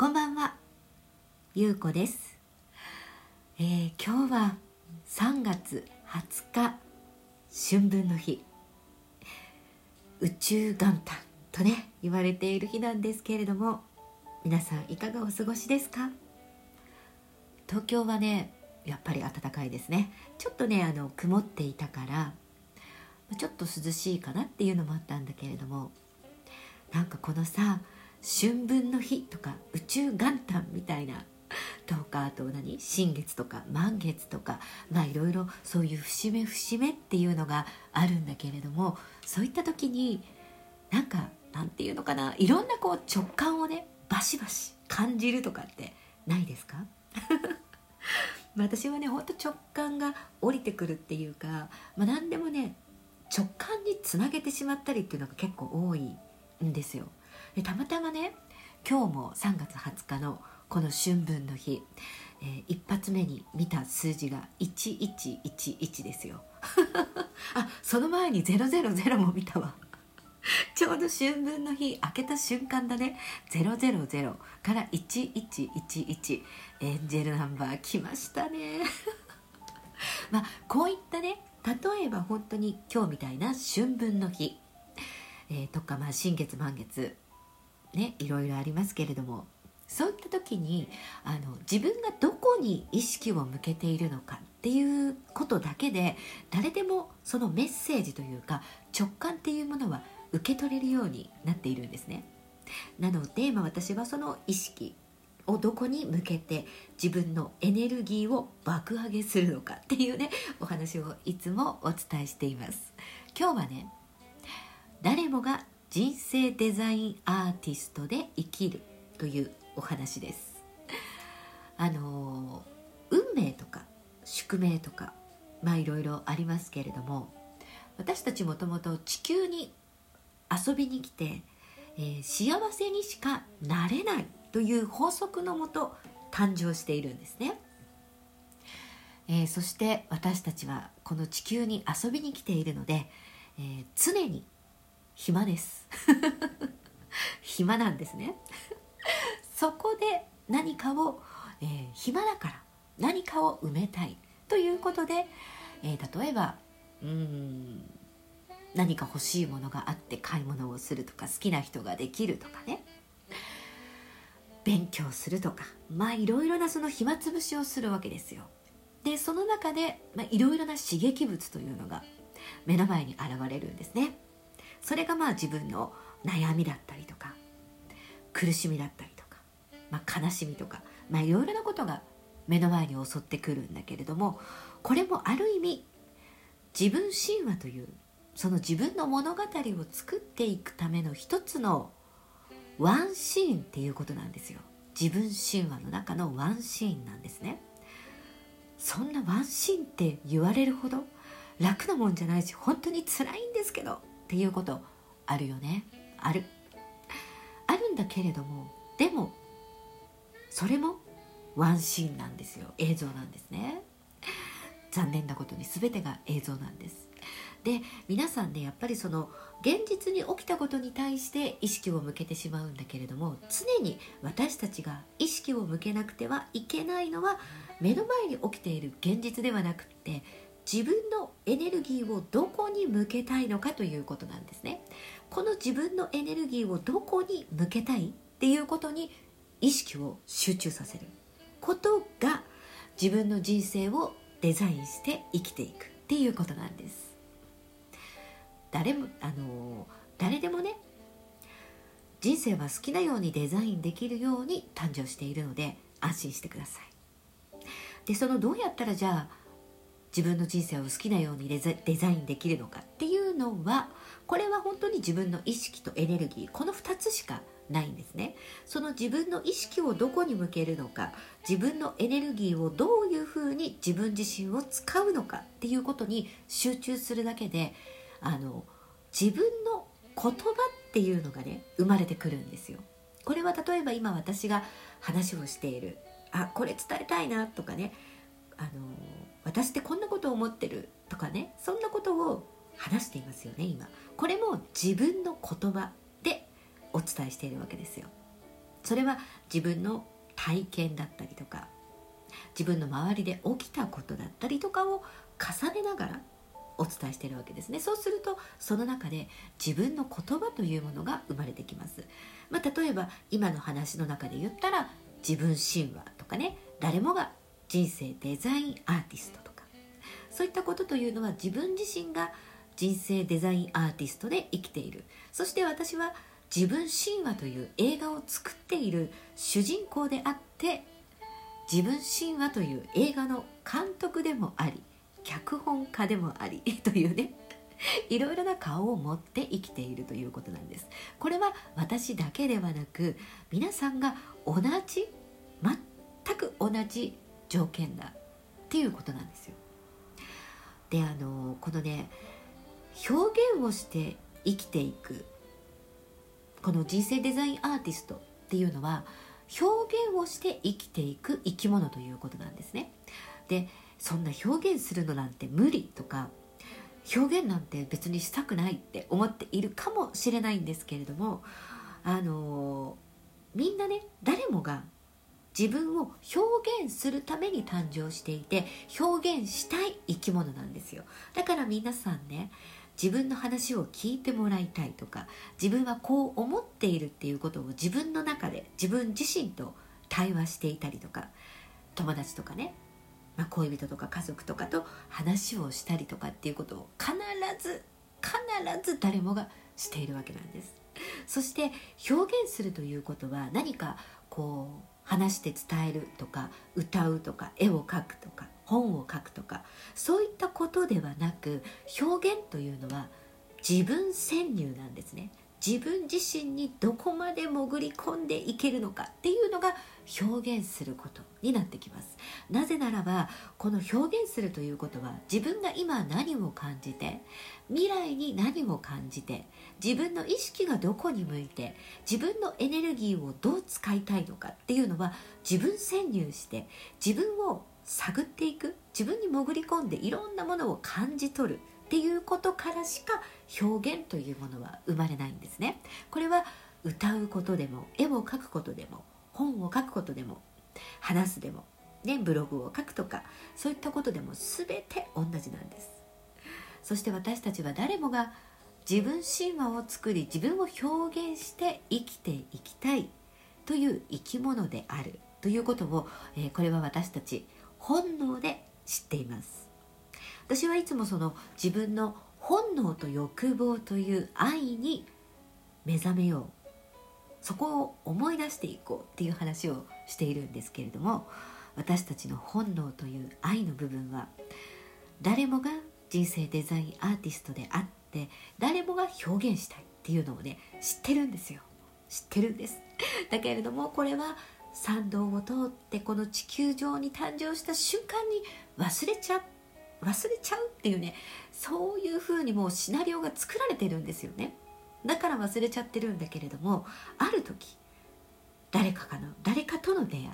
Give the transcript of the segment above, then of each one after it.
こんばんは、ゆうこです、えー今日は3月20日春分の日。宇宙元旦とね言われている日なんですけれども皆さんいかがお過ごしですか？東京はねやっぱり暖かいですね。ちょっとねあの曇っていたからちょっと涼しいかなっていうのもあったんだけれどもなんかこのさ春分の日とか宇宙元旦みたいなとかあと何？新月とか満月とかまあいろいろそういう節目節目っていうのがあるんだけれどもそういった時になんかなんていうのかな？いろんなこう直感をねバシバシ感じるとかってないですか？私はねほんと直感が降りてくるっていうか、まあ、何でもね直感につなげてしまったりっていうのが結構多いんですよ。でたまたまね今日も3月20日のこの春分の日、えー一発目に見た数字が1111ですよ。あその前に000も見たわ。ちょうど春分の日開けた瞬間だね。000から1111エンジェルナンバー来ましたね。まあこういったね例えば本当に今日みたいな春分の日、えーとかまあ新月満月。ねいろいろありますけれどもそういった時にあの自分がどこに意識を向けているのかっていうことだけで誰でもそのメッセージというか直感っていうものは受け取れるようになっているんですね。なので、まあ、私はその意識をどこに向けて自分のエネルギーを爆上げするのかっていうねお話をいつもお伝えしています今日はね誰もが人生デザインアーティストで生きるというお話です。あの運命とか宿命とかまあいろいろありますけれども私たちもともと地球に遊びに来て、えー幸せにしかなれないという法則のもと誕生しているんですね、えーそして私たちはこの地球に遊びに来ているので、えー常に暇です。暇なんですね。そこで何かを、えー暇だから何かを埋めたい。ということで、えー例えばうん何か欲しいものがあって買い物をするとか好きな人ができるとかね。勉強するとかまあいろいろなその暇つぶしをするわけですよ。でその中でまあいろいろな刺激物というのが目の前に現れるんですね。それがまあ自分の悩みだったりとか苦しみだったりとか、まあ、悲しみとか、まあ、いろいろなことが目の前に襲ってくるんだけれどもこれもある意味自分神話というその自分の物語を作っていくための一つのワンシーンっていうことなんですよ。自分神話の中のワンシーンなんですね。そんなワンシーンって言われるほど楽なもんじゃないし本当に辛いんですけどっていうことあるよね。ある。あるんだけれどもでもそれもワンシーンなんですよ。映像なんですね。残念なことに全てが映像なんです。で皆さんねやっぱりその現実に起きたことに対して意識を向けてしまうんだけれども常に私たちが意識を向けなくてはいけないのは目の前に起きている現実ではなくって自分のエネルギーをどこに向けたいのかということなんですね。この自分のエネルギーをどこに向けたいっていうことに意識を集中させる。ことが自分の人生をデザインして生きていくっていうことなんです。誰もあの誰でもね人生は好きなようにデザインできるように誕生しているので安心してください。でそのどうやったらじゃあ自分の人生を好きなようにデザインできるのかっていうのはこれは本当に自分の意識とエネルギーこの2つしかないんですね。その自分の意識をどこに向けるのか自分のエネルギーをどういうふうに自分自身を使うのかっていうことに集中するだけであの自分の言葉っていうのがね生まれてくるんですよ。これは例えば今私が話をしているあこれ伝えたいなとかねあの私ってこんなことを思ってるとかねそんなことを話していますよね今。これも自分の言葉でお伝えしているわけですよ。それは自分の体験だったりとか自分の周りで起きたことだったりとかを重ねながらお伝えしているわけですね。そうするとその中で自分の言葉というものが生まれてきます、まあ、例えば今の話の中で言ったら自分神話とかね誰もが人生デザインアーティストとそういったことというのは自分自身が人生デザインアーティストで生きている。そして私は自分神話という映画を作っている主人公であって自分神話という映画の監督でもあり脚本家でもあり というねいろいろな顔を持って生きているということなんです。これは私だけではなく皆さんが同じ全く同じ条件だっていうことなんですよ。であのこのね表現をして生きていくこの人生デザインアーティストっていうのは表現をして生きていく生き物ということなんですね。でそんな表現するのなんて無理とか表現なんて別にしたくないって思っているかもしれないんですけれどもあのみんなね誰もが自分を表現するために誕生していて表現したい生き物なんですよ。だから皆さんね自分の話を聞いてもらいたいとか自分はこう思っているっていうことを自分の中で自分自身と対話していたりとか友達とかねまあ、恋人とか家族とかと話をしたりとかっていうことを必ず必ず誰もがしているわけなんです。そして表現するということは何かこう話して伝えるとか歌うとか絵を描くとか本を書くとかそういったことではなく表現というのは自分潜入なんですね。自分自身にどこまで潜り込んでいけるのかっていうのが表現することになってきます。なぜならばこの表現するということは自分が今何を感じて未来に何を感じて自分の意識がどこに向いて自分のエネルギーをどう使いたいのかっていうのは自分潜入して自分を探っていく自分に潜り込んでいろんなものを感じ取るっていうことからしか表現というものは生まれないんですね。これは歌うことでも絵を描くことでも本を書くことでも話すでも、ね、ブログを書くとかそういったことでも全て同じなんです。そして私たちは誰もが自分神話を作り自分を表現して生きていきたいという生き物であるということを、えー、これは私たち本能で知っています。私はいつもその自分の本能と欲望という愛に目覚めよう。そこを思い出していこうっていう話をしているんですけれども私たちの本能という愛の部分は誰もが人生デザインアーティストであって誰もが表現したいっていうのをね知ってるんですよ。知ってるんです。だけれどもこれは参道を通ってこの地球上に誕生した瞬間に忘れちゃっ忘れちゃうっていうねそういうふうにもうシナリオが作られてるんですよね。だから忘れちゃってるんだけれどもある時誰かかの誰かとの出会い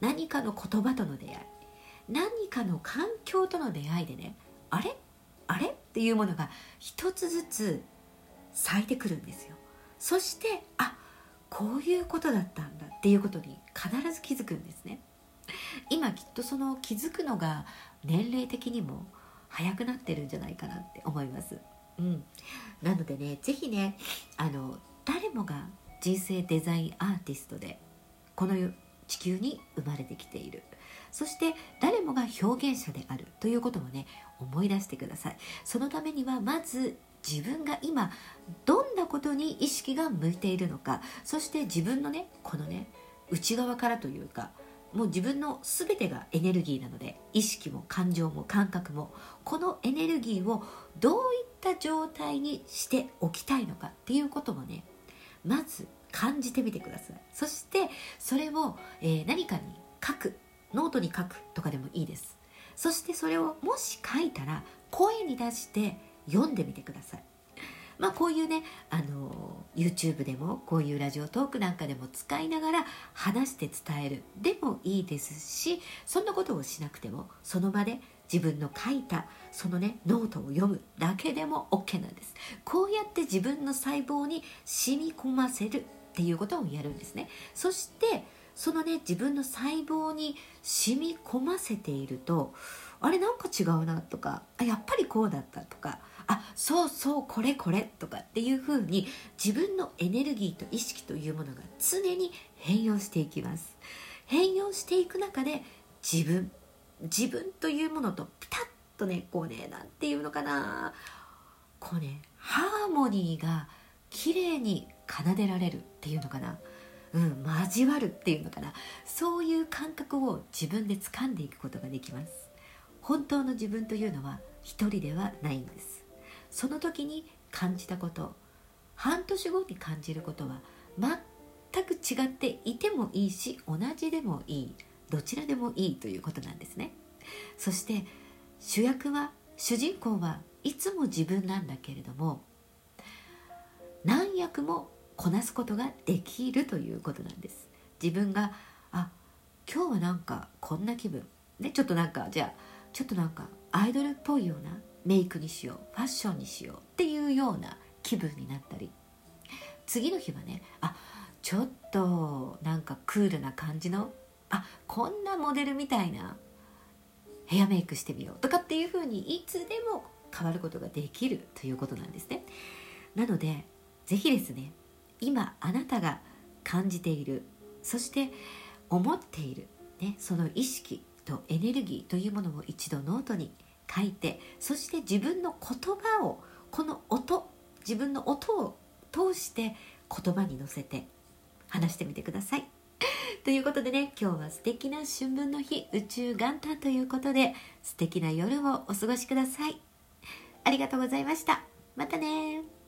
何かの言葉との出会い何かの環境との出会いでねあれ？あれ？っていうものが一つずつ咲いてくるんですよ。そしてあこういうことだったんだっていうことに必ず気づくんですね。今きっとその気づくのが年齢的にも早くなってるんじゃないかなって思います。うん、なのでね是非ねあの誰もが人生デザインアーティストでこの地球に生まれてきている。そして誰もが表現者であるということをね思い出してください。そのためにはまず自分が今どんなことに意識が向いているのか。そして自分のねこのね内側からというかもう自分の全てがエネルギーなので意識も感情も感覚もこのエネルギーをどういった状態にしておきたいのかっていうこともねまず感じてみてください。そしてそれを、えー、何かに書くノートに書くとかでもいいです。そしてそれをもし書いたら声に出して読んでみてください。まあ、こういうねあの YouTube でもこういうラジオトークなんかでも使いながら話して伝える。でもいいですしそんなことをしなくてもその場で自分の書いたそのねノートを読むだけでも OK なんです。こうやって自分の細胞に染み込ませるっていうことをやるんですね。そしてそのね自分の細胞に染み込ませているとあれなんか違うなとかあやっぱりこうだったとかあそうそうこれこれとかっていうふうに自分のエネルギーと意識というものが常に変容していきます。変容していく中で自分自分というものとピタッとねこうねなんていうのかな。こうねハーモニーが綺麗に奏でられるっていうのかな。うん交わるっていうのかな。そういう感覚を自分で掴んでいくことができます。本当の自分というのは一人ではないんです。その時に感じたこと半年後に感じることは全く違っていてもいいし同じでもいいどちらでもいいということなんですね。そして主役は主人公はいつも自分なんだけれども何役もこなすことができるということなんです。自分があ今日はなんかこんな気分。ねちょっとなんかじゃあちょっとなんかアイドルっぽいようなメイクにしようファッションにしようっていうような気分になったり。次の日はねあちょっとなんかクールな感じのあこんなモデルみたいなヘアメイクしてみようとかっていう風にいつでも変わることができるということなんですね。なので是非ですね今あなたが感じているそして思っている、ね、その意識とエネルギーというものを一度ノートに書いてそして自分の言葉をこの音自分の音を通して言葉に乗せて話してみてください。ということでね今日は素敵な春分の日宇宙元旦ということで素敵な夜をお過ごしください。ありがとうございました。またね